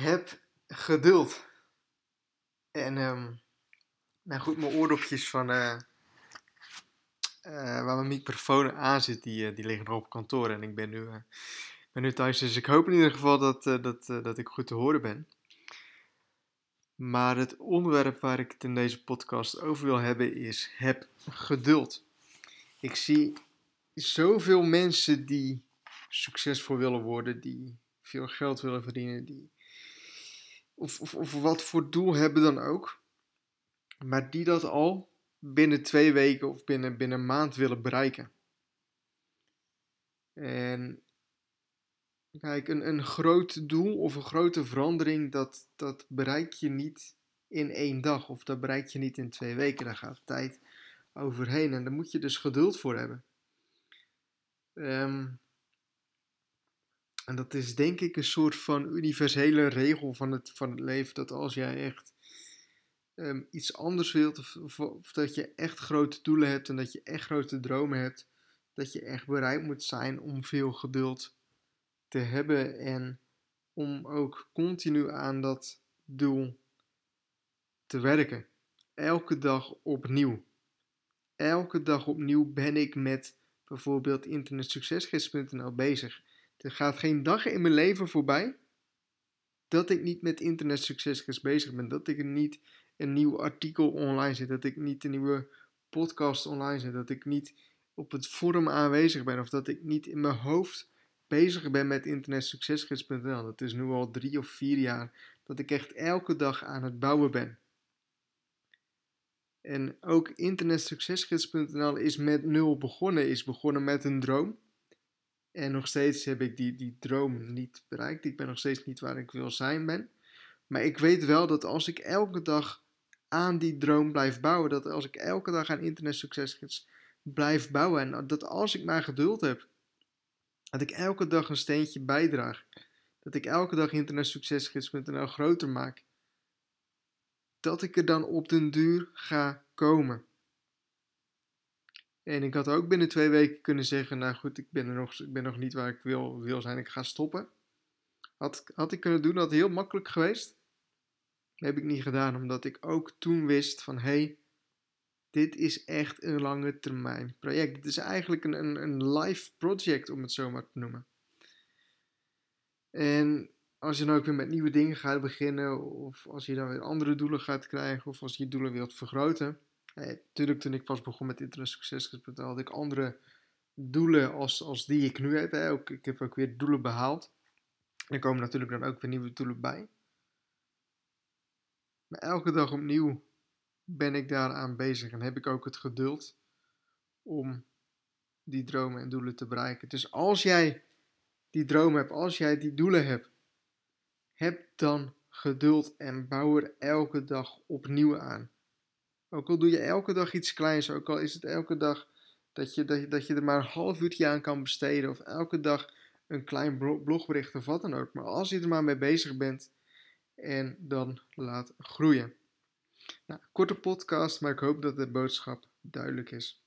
Heb geduld. En, ehm, nou goed, mijn oordopjes van, eh, eh, waar mijn microfoon aan zit, die, eh, die liggen nog op kantoor. En ik ben nu, ben nu thuis, dus ik hoop in ieder geval dat, dat, dat ik goed te horen ben. Maar het onderwerp waar ik het in deze podcast over wil hebben is: heb geduld. Ik zie zoveel mensen die succesvol willen worden, die veel geld willen verdienen, die of, wat voor doel hebben dan ook, maar die dat al binnen twee weken of binnen, binnen een maand willen bereiken. En kijk, een, een groot doel of een grote verandering, dat, dat bereik je niet in één dag of dat bereik je niet in twee weken. Daar gaat tijd overheen en daar moet je dus geduld voor hebben. Um, en dat is denk ik een soort van universele regel van het, van het leven. Dat als jij echt um, iets anders wilt, of, of, dat je echt grote doelen hebt en dat je echt grote dromen hebt, dat je echt bereid moet zijn om veel geduld te hebben en om ook continu aan dat doel te werken. Elke dag opnieuw. Elke dag opnieuw ben ik met bijvoorbeeld internetsuccesgids.nl bezig. Er gaat geen dag in mijn leven voorbij dat ik niet met internetsuccesgids bezig ben. Dat ik niet een nieuw artikel online zet. Dat ik niet een nieuwe podcast online zet. Dat ik niet op het forum aanwezig ben. Of dat ik niet in mijn hoofd bezig ben met internetsuccesgids.nl. Dat is nu al drie of vier jaar dat ik echt elke dag aan het bouwen ben. En ook internetsuccesgids.nl is met nul begonnen. Is begonnen met een droom. En nog steeds heb ik die, die droom niet bereikt. Ik ben nog steeds niet waar ik wil zijn ben. Maar ik weet wel dat als ik elke dag aan die droom blijf bouwen, dat als ik elke dag aan internetsuccesgids blijf bouwen en dat als ik maar geduld heb, dat ik elke dag een steentje bijdraag, dat ik elke dag internetsuccesgids.nl groter maak, dat ik er dan op den duur ga komen. En ik had ook binnen twee weken kunnen zeggen, nou goed, ik ben, nog, ik ben nog niet waar ik wil, wil zijn, ik ga stoppen. Had, had ik kunnen doen, dat heel makkelijk geweest. Dat heb ik niet gedaan, omdat ik ook toen wist van, hé, hey, dit is echt een lange termijn project. Het is eigenlijk een, een, een live project, om het zo maar te noemen. En als je dan ook weer met nieuwe dingen gaat beginnen, of als je dan weer andere doelen gaat krijgen, of als je je doelen wilt vergroten, natuurlijk, toen ik pas begon met Internet Success had ik andere doelen als, als die ik nu heb. Hè. Ook, ik heb ook weer doelen behaald. Er komen natuurlijk dan ook weer nieuwe doelen bij. Maar elke dag opnieuw ben ik daaraan bezig en heb ik ook het geduld om die dromen en doelen te bereiken. Dus als jij die droom hebt, als jij die doelen hebt, heb dan geduld en bouw er elke dag opnieuw aan. Ook al doe je elke dag iets kleins, ook al is het elke dag dat je, dat je, dat je er maar een half uurtje aan kan besteden, of elke dag een klein blogbericht of wat dan ook. Maar als je er maar mee bezig bent en dan laat groeien. Nou, korte podcast, maar ik hoop dat de boodschap duidelijk is.